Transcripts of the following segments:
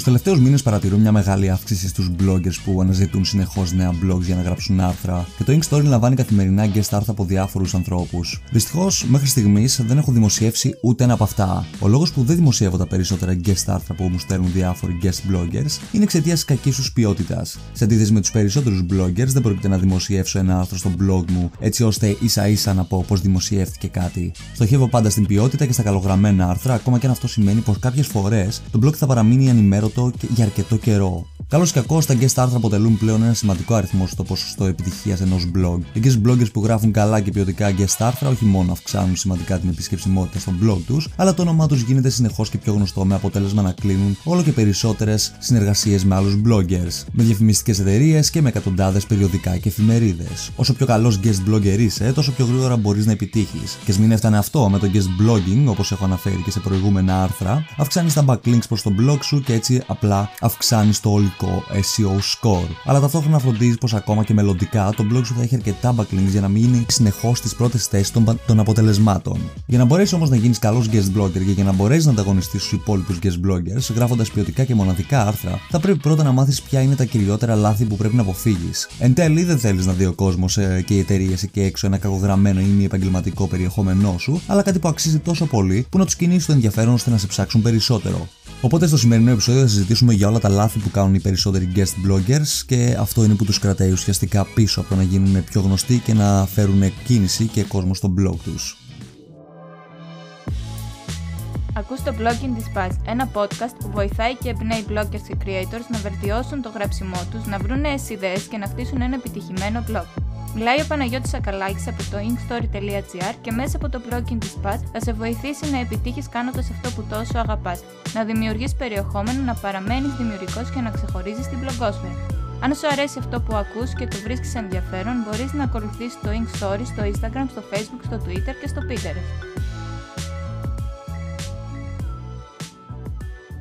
Τους τελευταίους μήνες παρατηρούν μια μεγάλη αύξηση στους bloggers που αναζητούν συνεχώς νέα blogs για να γράψουν άρθρα και το Ink Story λαμβάνει καθημερινά guest άρθρα από διάφορους ανθρώπους. Δυστυχώς, μέχρι στιγμής δεν έχω δημοσιεύσει ούτε ένα από αυτά. Ο λόγος που δεν δημοσιεύω τα περισσότερα guest άρθρα που μου στέλνουν διάφοροι guest bloggers είναι εξαιτίας τη κακής τους ποιότητας. Σε αντίθεση με τους περισσότερους bloggers, δεν πρόκειται να δημοσιεύσω ένα άρθρο στο blog μου έτσι ώστε ίσα ίσα να πω πώ δημοσιεύτηκε κάτι. Στοχεύω πάντα στην ποιότητα και στα καλογραμμένα άρθρα, ακόμα και αν αυτό σημαίνει πως κάποιες φορές το blog θα παραμείνει ανημέρωτο για αρκετό καιρό. Καλώς ή κακό, τα guest άρθρα αποτελούν πλέον ένα σημαντικό αριθμό στο ποσοστό επιτυχίας ενός blog. Οι guest bloggers που γράφουν καλά και ποιοτικά guest άρθρα όχι μόνο αυξάνουν σημαντικά την επισκεψιμότητα στο blog τους, αλλά το όνομά τους γίνεται συνεχώς και πιο γνωστό με αποτέλεσμα να κλείνουν όλο και περισσότερες συνεργασίες με άλλους bloggers, με διαφημιστικές εταιρείες και με εκατοντάδες περιοδικά και εφημερίδες. Όσο πιο καλός guest blogger είσαι, τόσο πιο γρήγορα μπορείς να επιτύχεις. Και μην έφτανε αυτό με το guest blogging, όπως έχω αναφέρει και σε προηγούμενα άρθρα, αυξάνεις τα backlinks προς το blog σου και έτσι απλά αυξάνεις το ολικό SEO score. Αλλά ταυτόχρονα φροντίζεις πως ακόμα και μελλοντικά το blog σου θα έχει αρκετά backlinks για να μείνει συνεχώς στις πρώτες θέσεις των, των αποτελεσμάτων. Για να μπορέσεις όμως να γίνεις καλός guest blogger και για να μπορέσεις να ανταγωνιστείς στους υπόλοιπους guest bloggers, γράφοντας ποιοτικά και μοναδικά άρθρα, θα πρέπει πρώτα να μάθεις ποια είναι τα κυριότερα λάθη που πρέπει να αποφύγεις. Εν τέλει, δεν θέλεις να δει ο κόσμος ε, και οι εταιρείες εκεί έξω ένα κακογραμμένο ή μη επαγγελματικό περιεχόμενό σου, αλλά κάτι που αξίζει τόσο πολύ που να τους κινήσει το ενδιαφέρον ώστε να σε ψάξουν περισσότερο. Οπότε στο σημερινό επεισόδιο θα συζητήσουμε για όλα τα λάθη που κάνουν οι περισσότεροι guest bloggers και αυτό είναι που τους κρατάει ουσιαστικά πίσω από το να γίνουν πιο γνωστοί και να φέρουν κίνηση και κόσμο στο blog τους. Ακούς το Blogging της Paz, ένα podcast που βοηθάει και εμπνέει bloggers και creators να βελτιώσουν το γράψιμό τους, να βρουν νέες ιδέες και να χτίσουν ένα επιτυχημένο blog. Μιλάει ο Παναγιώτης Ακαλάκης από το inkstory.gr και μέσα από το blogging της Paz θα σε βοηθήσει να επιτύχεις κάνοντας αυτό που τόσο αγαπάς, να δημιουργείς περιεχόμενο, να παραμένεις δημιουργικός και να ξεχωρίζεις την blogosfera. Αν σου αρέσει αυτό που ακούς και το βρίσκεις ενδιαφέρον, μπορείς να ακολουθήσεις το Inkstory στο Instagram, στο Facebook, στο Twitter και στο Pinterest.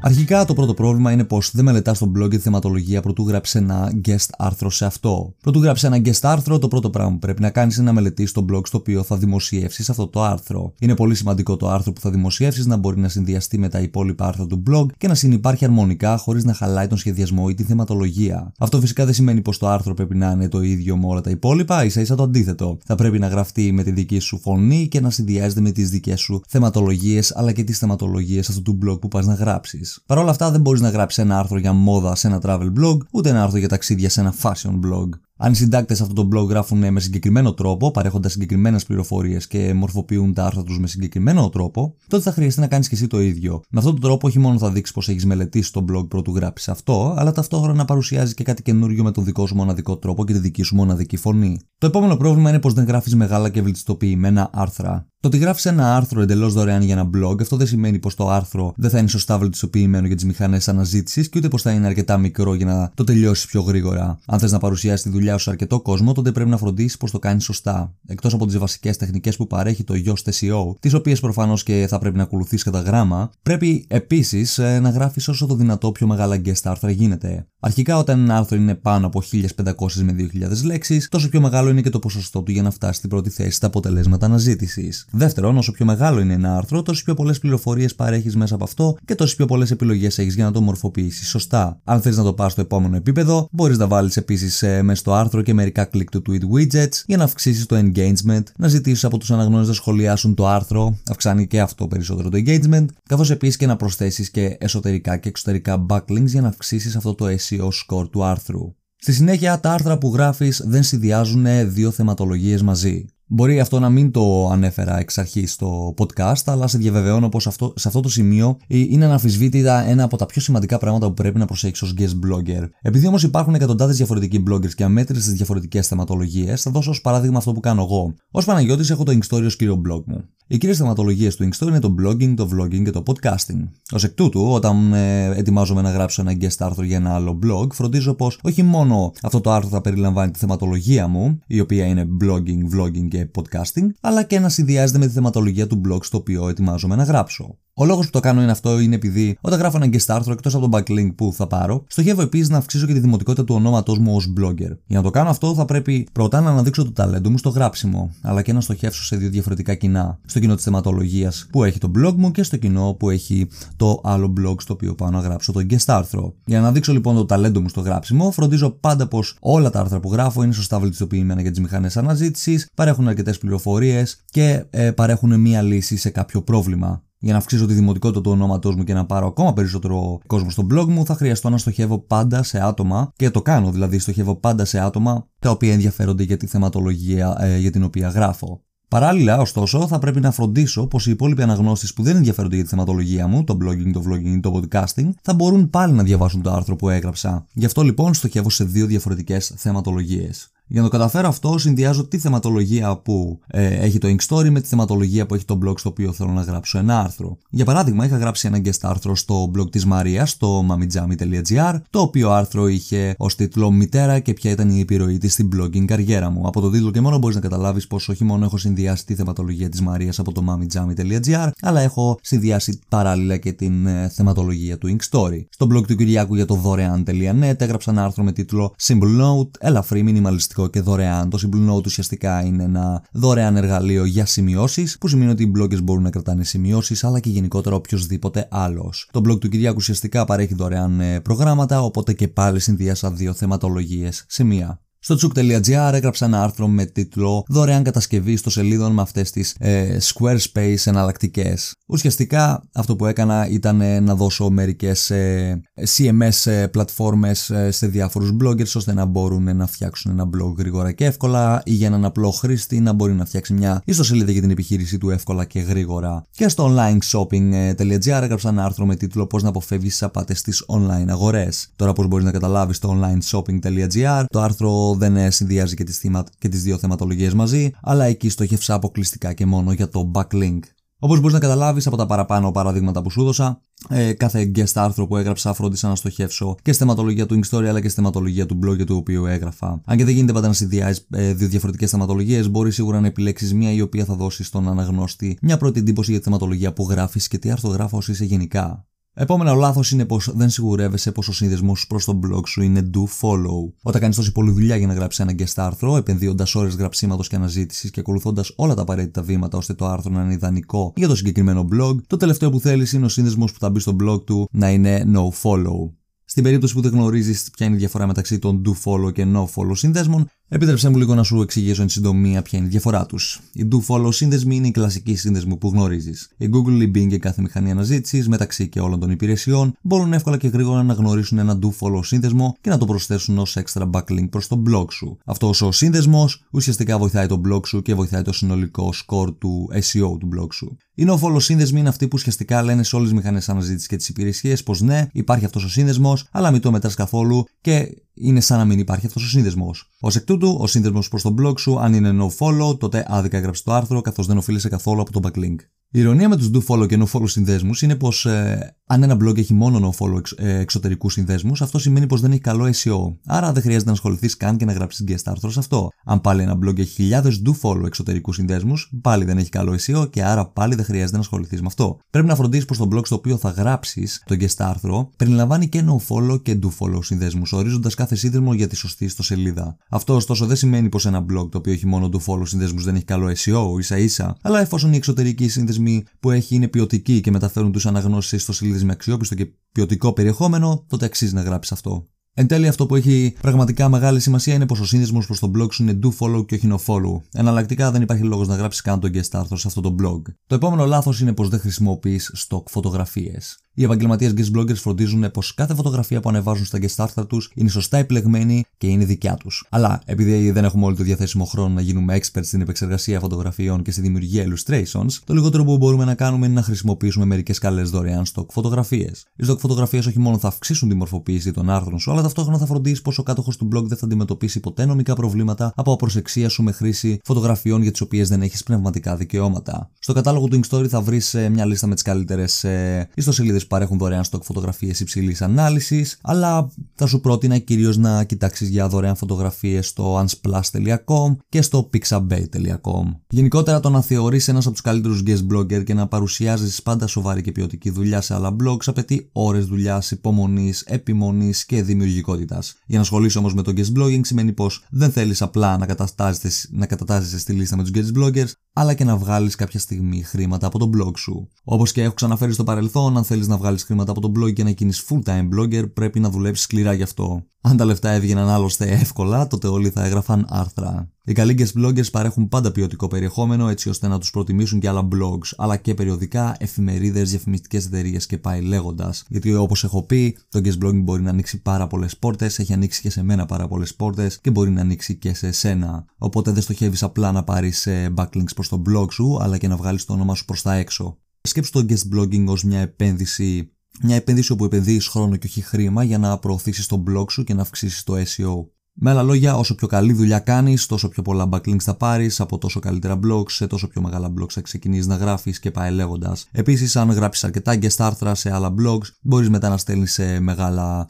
Αρχικά το πρώτο πρόβλημα είναι πως δεν μελετάς τον blog και τη θεματολογία προτού γράψει ένα guest άρθρο σε αυτό. Προτού γράψει ένα guest άρθρο, το πρώτο πράγμα που πρέπει να κάνεις είναι να μελετήσεις το blog στο οποίο θα δημοσιεύσεις αυτό το άρθρο. Είναι πολύ σημαντικό το άρθρο που θα δημοσιεύσεις να μπορεί να συνδυαστεί με τα υπόλοιπα άρθρα του blog και να συνεπάρχει αρμονικά χωρίς να χαλάει τον σχεδιασμό ή τη θεματολογία. Αυτό φυσικά δεν σημαίνει πως το άρθρο πρέπει να είναι το ίδιο με όλα τα υπόλοιπα, ίσα ίσα το αντίθετο. Θα πρέπει να γραφτεί με τη δική σου φωνή και να συνδυάζεται με τις δικές σου θεματολογίες αλλά και τις θεματολογίες αυτού του blog που πας να γράψεις. Παρ' όλα αυτά δεν μπορείς να γράψεις ένα άρθρο για μόδα σε ένα travel blog, ούτε ένα άρθρο για ταξίδια σε ένα fashion blog. Αν οι συντάκτες αυτό το blog γράφουν με συγκεκριμένο τρόπο, παρέχοντας συγκεκριμένες πληροφορίες και μορφοποιούν τα άρθρα τους με συγκεκριμένο τρόπο, τότε θα χρειαστεί να κάνεις και εσύ το ίδιο. Με αυτόν τον τρόπο, όχι μόνο θα δείξεις πως έχεις μελετήσει το blog πρωτού γράψεις αυτό, αλλά ταυτόχρονα να παρουσιάζεις και κάτι καινούριο με τον δικό σου μοναδικό τρόπο και τη δική σου μοναδική φωνή. Το επόμενο πρόβλημα είναι πως δεν γράφεις μεγάλα και βελτιστοποιημένα άρθρα. Το ότι γράφεις ένα άρθρο εντελώς δωρεάν για ένα blog, αυτό δεν σημαίνει πως το άρθρο δεν θα είναι σωστά βελτιστοποιημένο για τις μηχανές αναζήτησης και ούτε πως θα είναι αρκετά μικρό για να το τελειώσεις πιο γρήγορα. Αν θες να παρουσιάσεις τη δουλειά σου σε αρκετό κόσμο, τότε πρέπει να φροντίσεις πως το κάνεις σωστά. Εκτός από τις βασικές τεχνικές που παρέχει το Yoast SEO, τις οποίες προφανώς και θα πρέπει να ακολουθείς κατά γράμμα, πρέπει επίσης ε, να γράφεις όσο το δυνατό πιο μεγάλα guest άρθρα γίνεται. Αρχικά, όταν ένα άρθρο είναι πάνω από 1500 με 2000 λέξεις, τόσο πιο μεγάλο είναι και το ποσοστό του για να φτάσει στην πρώτη θέση στα αποτελέσματα αναζήτησης. Δεύτερον, όσο πιο μεγάλο είναι ένα άρθρο, τόσο πιο πολλές πληροφορίες παρέχεις μέσα από αυτό και τόσο πιο πολλές επιλογές έχεις για να το μορφοποιήσεις σωστά. Αν θες να το πας στο επόμενο επίπεδο, μπορείς να βάλεις επίσης ε, μέσα στο άρθρο και μερικά κλικ του tweet widgets για να αυξήσεις το engagement, να ζητήσεις από τους αναγνώστες να σχολιάσουν το άρθρο, αυξάνει και αυτό περισσότερο το engagement, καθώς επίσης και να προσθέσεις και εσωτερικά και εξωτερικά backlinks για να αυξήσεις αυτό το SEO score του άρθρου. Στη συνέχεια, τα άρθρα που γράφεις δεν συνδυάζουν δύο θεματολογίες μαζί. Μπορεί αυτό να μην το ανέφερα εξ αρχής στο podcast, αλλά σε διαβεβαιώνω πως αυτό, σε αυτό το σημείο είναι αναμφισβήτητα ένα από τα πιο σημαντικά πράγματα που πρέπει να προσέξεις ως guest blogger. Επειδή όμως υπάρχουν εκατοντάδες διαφορετικοί bloggers και αμέτρητε διαφορετικές θεματολογίες, θα δώσω ως παράδειγμα αυτό που κάνω εγώ. Ω Παναγιώτης έχω το Inkstory ως κύριο blog μου. Οι κύριες θεματολογίες του Inkstory είναι το blogging, το vlogging και το podcasting. Ω εκ τούτου, όταν ε, ετοιμάζομαι να γράψω ένα guest άρθρο για ένα άλλο blog, φροντίζω πως όχι μόνο αυτό το άρθρο θα περιλαμβάνει τη θεματολογία μου, η οποία είναι blogging, vlogging και podcasting, αλλά και να συνδυάζεται με τη θεματολογία του blog στο οποίο ετοιμάζομαι να γράψω. Ο λόγος που το κάνω είναι αυτό είναι επειδή όταν γράφω ένα guest άρθρο εκτός από τον backlink που θα πάρω, στοχεύω επίσης να αυξήσω και τη δημοτικότητα του ονόματός μου ως blogger. Για να το κάνω αυτό θα πρέπει πρώτα να αναδείξω το ταλέντο μου στο γράψιμο, αλλά και να στοχεύσω σε δύο διαφορετικά κοινά. Στο κοινό της θεματολογίας που έχει το blog μου και στο κοινό που έχει το άλλο blog στο οποίο πάω να γράψω το guest άρθρο. Για να δείξω λοιπόν το ταλέντο μου στο γράψιμο, φροντίζω πάντα πως όλα τα άρθρα που γράφω είναι σωστά βελτιστοποιημένα για τις μηχανές αναζήτησης, παρέχουν αρκετές πληροφορίες και ε, παρέχουν μία λύση σε κάποιο πρόβλημα. Για να αυξήσω τη δημοτικότητα του ονόματός μου και να πάρω ακόμα περισσότερο κόσμο στο blog μου, θα χρειαστώ να στοχεύω πάντα σε άτομα, και το κάνω δηλαδή, στοχεύω πάντα σε άτομα τα οποία ενδιαφέρονται για τη θεματολογία ε, για την οποία γράφω. Παράλληλα, ωστόσο, θα πρέπει να φροντίσω πως οι υπόλοιποι αναγνώστες που δεν ενδιαφέρονται για τη θεματολογία μου, το blogging, το vlogging ή το podcasting, θα μπορούν πάλι να διαβάσουν το άρθρο που έγραψα. Γι' αυτό λοιπόν στοχεύω σε δύο διαφορετικές θεματολογίες. Για να το καταφέρω αυτό, συνδυάζω τη θεματολογία που ε, έχει το Ink Story με τη θεματολογία που έχει το blog στο οποίο θέλω να γράψω ένα άρθρο. Για παράδειγμα, είχα γράψει ένα guest άρθρο στο blog της Μαρίας, στο mamijami.gr, το οποίο άρθρο είχε ως τίτλο Μητέρα και ποια ήταν η επιρροή της στην blogging καριέρα μου. Από το τίτλο και μόνο μπορείς να καταλάβεις πως όχι μόνο έχω συνδυάσει τη θεματολογία της Μαρίας από το mamijami.gr, αλλά έχω συνδυάσει παράλληλα και την ε, θεματολογία του Ink Story. Στο blog του Κυριάκου για το δωρεάν.net έγραψα ένα άρθρο με τίτλο Simple Note, ελαφρύ μινιμαλιστικό και δωρεάν. Το Simple Note ουσιαστικά είναι ένα δωρεάν εργαλείο για σημειώσεις, που σημαίνει ότι οι bloggers μπορούν να κρατάνε σημειώσεις, αλλά και γενικότερα οποιοδήποτε άλλος. Το blog του Κυριάκου ουσιαστικά παρέχει δωρεάν ε, προγράμματα, οπότε και πάλι συνδυάσα δύο θεματολογίες σε μία. Στο tsuk.gr έγραψα ένα άρθρο με τίτλο Δωρεάν κατασκευή στο σελίδων με αυτές τις ε, Squarespace εναλλακτικές. Ουσιαστικά αυτό που έκανα ήταν ε, να δώσω μερικές ε, CMS ες, πλατφόρμες σε διάφορους bloggers ώστε να μπορούν να φτιάξουν ένα blog γρήγορα και εύκολα ή για έναν απλό χρήστη να μπορεί να φτιάξει μια ιστοσελίδα για την επιχείρηση του εύκολα και γρήγορα. Και στο onlineshopping.gr έγραψα ένα άρθρο με τίτλο Πώς να αποφεύγεις τι απάτε στις online αγορές. Τώρα, πώς μπορείς να καταλάβεις το onlineshopping.gr, το άρθρο δεν ε, συνδυάζει και τις, θύμα, και τις δύο θεματολογίες μαζί, αλλά εκεί στοχεύσα αποκλειστικά και μόνο για το backlink. Όπως μπορείς να καταλάβεις από τα παραπάνω παραδείγματα που σου έδωσα, ε, κάθε guest άρθρο που έγραψα φρόντισα να στοχεύσω και στη θεματολογία του Story αλλά και στη θεματολογία του blog του οποίου έγραφα. Αν και δεν γίνεται πάντα να συνδυάζεις ε, δύο διαφορετικές θεματολογίες, μπορείς σίγουρα να επιλέξεις μία η οποία θα δώσεις στον αναγνώστη μια πρώτη εντύπωση για τη θεματολογία που γράφεις και τι άρθρο είσαι γενικά. Επόμενο λάθος είναι πως δεν σιγουρεύεσαι πως ο σύνδεσμο προς το blog σου είναι do follow. Όταν κάνεις τόση πολλή δουλειά για να γράψεις ένα guest άρθρο, επενδύοντας ώρες γραψίματος και αναζήτησης και ακολουθώντας όλα τα απαραίτητα βήματα ώστε το άρθρο να είναι ιδανικό για το συγκεκριμένο blog, το τελευταίο που θέλεις είναι ο σύνδεσμο που θα μπει στο blog του να είναι no follow. Στην περίπτωση που δεν γνωρίζεις ποια είναι η διαφορά μεταξύ των do follow και no follow σύνδεσμων, Επίτρεψέ μου λίγο να σου εξηγήσω εν συντομία ποια είναι η διαφορά τους. Οι do follow σύνδεσμοι είναι οι κλασικοί σύνδεσμοι που γνωρίζεις. Η Google, η Bing και κάθε μηχανή αναζήτησης μεταξύ και όλων των υπηρεσιών μπορούν εύκολα και γρήγορα να γνωρίσουν ένα do follow σύνδεσμο και να το προσθέσουν ως extra backlink προς το blog σου. Αυτό ο σύνδεσμος ουσιαστικά βοηθάει το blog σου και βοηθάει το συνολικό score του SEO του blog σου. Οι no follow σύνδεσμοι είναι αυτοί που ουσιαστικά λένε σε όλες τις μηχανές αναζήτησης και τις υπηρεσίες πως ναι, υπάρχει αυτός ο σύνδεσμος, αλλά μην το μετράς καθόλου και είναι σαν να μην υπάρχει αυτός ο σύνδεσμος. Ω εκ τούτου, ο σύνδεσμος προς τον blog σου, αν είναι no follow, τότε άδικα έγραψε το άρθρο καθώς δεν οφείλεσαι καθόλου από το backlink. Η ηρωνία με τους do follow και no follow συνδέσμους είναι πως ε, αν ένα blog έχει μόνο no follow εξ, ε, εξωτερικούς συνδέσμους, αυτό σημαίνει πως δεν έχει καλό SEO. Άρα δεν χρειάζεται να ασχοληθείς καν και να γράψεις guest άρθρο σε αυτό. Αν πάλι ένα blog έχει χιλιάδες do follow εξωτερικούς συνδέσμους, πάλι δεν έχει καλό SEO και άρα πάλι δεν χρειάζεται να ασχοληθείς με αυτό. Πρέπει να φροντίσει πως το blog στο οποίο θα γράψεις το guest άρθρο περιλαμβάνει και no follow και do follow συνδέσμους, ορίζοντας κάθε σύνδεσμο για τη σωστή ιστοσελίδα. Αυτό ωστόσο δεν σημαίνει πως ένα blog το οποίο έχει μόνο do follow συνδέσμους δεν έχει καλό SEO ίσα ίσα, αλλά εφόσον οι εξωτερικοί σύνδεσμοι που έχει είναι ποιοτικοί και μεταφέρουν τους αναγνώσεις στο σελίδε με αξιόπιστο και ποιοτικό περιεχόμενο, τότε αξίζει να γράψεις αυτό. Εν τέλει, αυτό που έχει πραγματικά μεγάλη σημασία είναι πως ο σύνδεσμος προς τον blog σου είναι do follow και όχι no follow. Εναλλακτικά δεν υπάρχει λόγος να γράψεις καν το guest άρθρο σε αυτό το blog. Το επόμενο λάθος είναι πως δεν χρησιμοποιείς stock φωτογραφίες. Οι επαγγελματίε guest bloggers φροντίζουν πως κάθε φωτογραφία που ανεβάζουν στα guest άρθρα τους είναι σωστά επιλεγμένη και είναι δικιά τους. Αλλά επειδή δεν έχουμε όλοι το διαθέσιμο χρόνο να γίνουμε experts στην επεξεργασία φωτογραφιών και στη δημιουργία illustrations, το λιγότερο που μπορούμε να κάνουμε είναι να χρησιμοποιήσουμε μερικές καλές δωρεάν stock φωτογραφίες. Οι stock φωτογραφίες όχι μόνο θα αυξήσουν τη μορφοποίηση των άρθρων σου, αλλά ταυτόχρονα θα φροντίσει πως ο κάτοχος του blog δεν θα αντιμετωπίσει ποτέ νομικά προβλήματα από απροσεξία σου με χρήση φωτογραφιών για τις οποίες δεν έχεις πνευματικά δικαιώματα. Στο κατάλογο του Inkstory θα βρεις ε, μια λίστα με τις καλύτερες ιστοσελίδες bloggers παρέχουν δωρεάν stock φωτογραφίες υψηλής ανάλυσης, αλλά θα σου πρότεινα κυρίως να κοιτάξεις για δωρεάν φωτογραφίες στο unsplash.com και στο pixabay.com. Γενικότερα, το να θεωρείς ένας από τους καλύτερους guest blogger και να παρουσιάζεις πάντα σοβαρή και ποιοτική δουλειά σε άλλα blogs απαιτεί ώρες δουλειάς, υπομονής, επιμονής και δημιουργικότητας. Για να ασχολείσαι όμως με το guest blogging σημαίνει πως δεν θέλεις απλά να κατατάσσεσαι, να κατατάσσεσαι στη λίστα με τους guest bloggers, αλλά και να βγάλεις κάποια στιγμή χρήματα από το blog σου. Όπως και έχω ξαναφέρει στο παρελθόν, αν θέλεις να βγάλεις χρήματα από το blog και να γίνεις full time blogger, πρέπει να δουλέψεις σκληρά γι' αυτό. Αν τα λεφτά έβγαιναν άλλωστε εύκολα, τότε όλοι θα έγραφαν άρθρα. Οι καλοί guest bloggers παρέχουν πάντα ποιοτικό περιεχόμενο έτσι ώστε να τους προτιμήσουν και άλλα blogs, αλλά και περιοδικά, εφημερίδες, διαφημιστικές εταιρείες και πάει λέγοντας. Γιατί όπως έχω πει, το guest blogging μπορεί να ανοίξει πάρα πολλές πόρτες, έχει ανοίξει και σε μένα πάρα πολλές πόρτες και μπορεί να ανοίξει και σε εσένα. Οπότε δεν στοχεύεις απλά να πάρεις ε, backlinks προς το blog σου, αλλά και να βγάλεις το όνομα σου προς τα έξω. Σκέψου το guest blogging ως μια επένδυση μια επένδυση όπου επενδύεις χρόνο και όχι χρήμα για να προωθήσεις το blog σου και να αυξήσεις το SEO. Με άλλα λόγια, όσο πιο καλή δουλειά κάνεις, τόσο πιο πολλά backlinks θα πάρεις, από τόσο καλύτερα blogs σε τόσο πιο μεγάλα blogs θα ξεκινήσεις να γράφεις και πάει λέγοντας. Επίσης, αν γράψεις αρκετά guest άρθρα σε άλλα blogs, μπορείς μετά να στέλνεις σε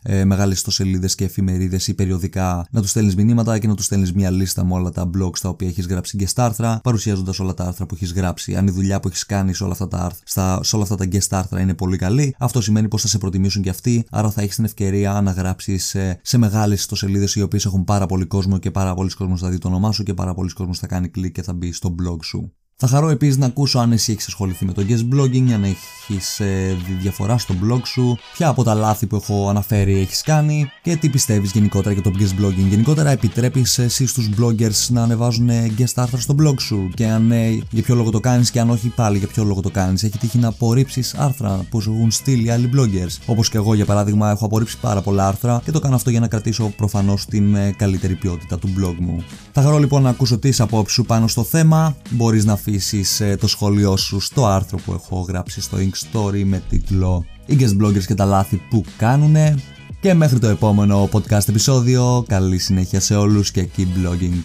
ε, μεγάλες ιστοσελίδες και εφημερίδες ή περιοδικά, να τους στέλνεις μηνύματα και να τους στέλνεις μια λίστα με όλα τα blogs τα οποία έχεις γράψει guest άρθρα, παρουσιάζοντας όλα τα άρθρα που έχεις γράψει. Αν η δουλειά που έχεις κάνει σε όλα αυτά τα, άρθρα, στα, σε όλα αυτά τα guest άρθρα είναι πολύ καλή, αυτό σημαίνει πως θα σε προτιμήσουν και αυτοί, άρα θα έχεις την ευκαιρία να γράψεις σε, σε μεγάλες ιστοσελίδες οι οποίες έχουν έχουν πάρα πολύ κόσμο και πάρα πολλοί κόσμος θα δει το όνομά σου και πάρα πολλοί κόσμος θα κάνει κλικ και θα μπει στο blog σου. Θα χαρώ επίσης να ακούσω αν εσύ έχεις ασχοληθεί με το guest blogging, αν έχεις ε, διαφορά στο blog σου, ποια από τα λάθη που έχω αναφέρει έχεις κάνει και τι πιστεύεις γενικότερα για το guest blogging. Γενικότερα, επιτρέπεις εσύ στους bloggers να ανεβάζουν guest άρθρα στο blog σου; Και αν ναι, για ποιο λόγο το κάνεις και αν όχι πάλι για ποιο λόγο το κάνεις; Έχει τύχει να απορρίψεις άρθρα που σου έχουν στείλει άλλοι bloggers. Όπως και εγώ για παράδειγμα, έχω απορρίψει πάρα πολλά άρθρα και το κάνω αυτό για να κρατήσω προφανώς την ε, καλύτερη ποιότητα του blog μου. Θα χαρώ λοιπόν να ακούσω τις απόψεις σου πάνω στο θέμα. Μπορείς να αφήσεις ε, το σχόλιο σου στο άρθρο που έχω γράψει στο Ink Story με τίτλο Οι guest bloggers και τα λάθη που κάνουνε και μέχρι το επόμενο podcast επεισόδιο καλή συνέχεια σε όλους και keep blogging